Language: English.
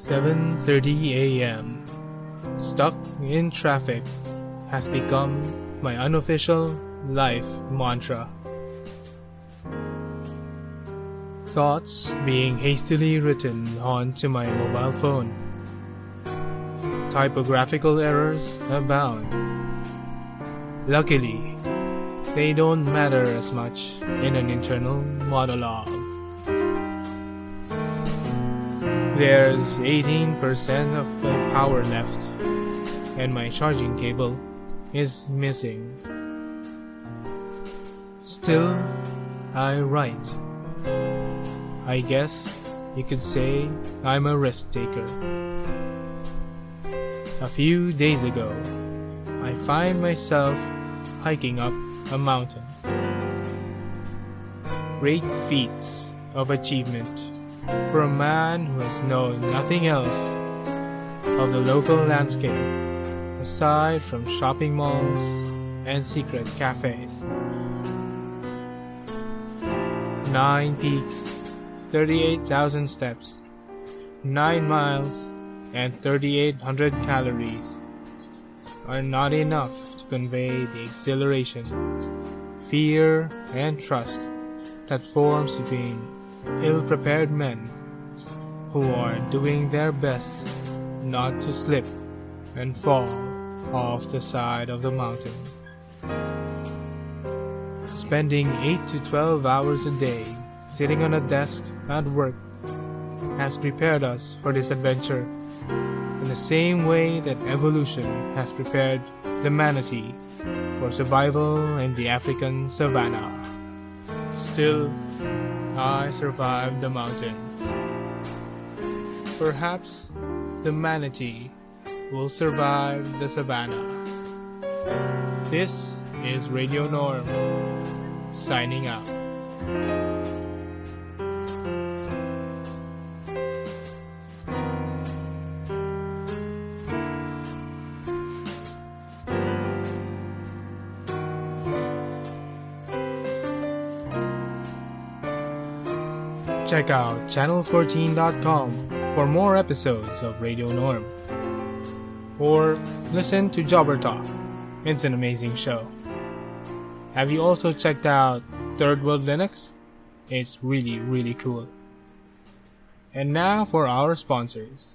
7:30 a.m. Stuck in traffic has become my unofficial life mantra. Thoughts being hastily written onto my mobile phone. Typographical errors abound. Luckily, they don't matter as much in an internal monologue. There's 18% of the power left, and my charging cable is missing. Still, I write. I guess you could say I'm a risk taker. A few days ago, I find myself hiking up a mountain. Great feats of achievement for a man who has known nothing else of the local landscape aside from shopping malls and secret cafes. Nine peaks, 38,000 steps, 9 miles, and 3,800 calories are not enough to convey the exhilaration, fear, and trust that forms between ill prepared men who are doing their best not to slip and fall off the side of the mountain. Spending 8 to 12 hours a day sitting on a desk at work has prepared us for this adventure in the same way that evolution has prepared the manatee for survival in the African savannah. Still, I survived the mountain. Perhaps the manatee will survive the savannah. This is Radio Norm, signing out. Check out channel14.com for more episodes of Radio Norm. Or listen to Jobber Talk. It's an amazing show. Have you also checked out Third World Linux? It's really, really cool. And now for our sponsors.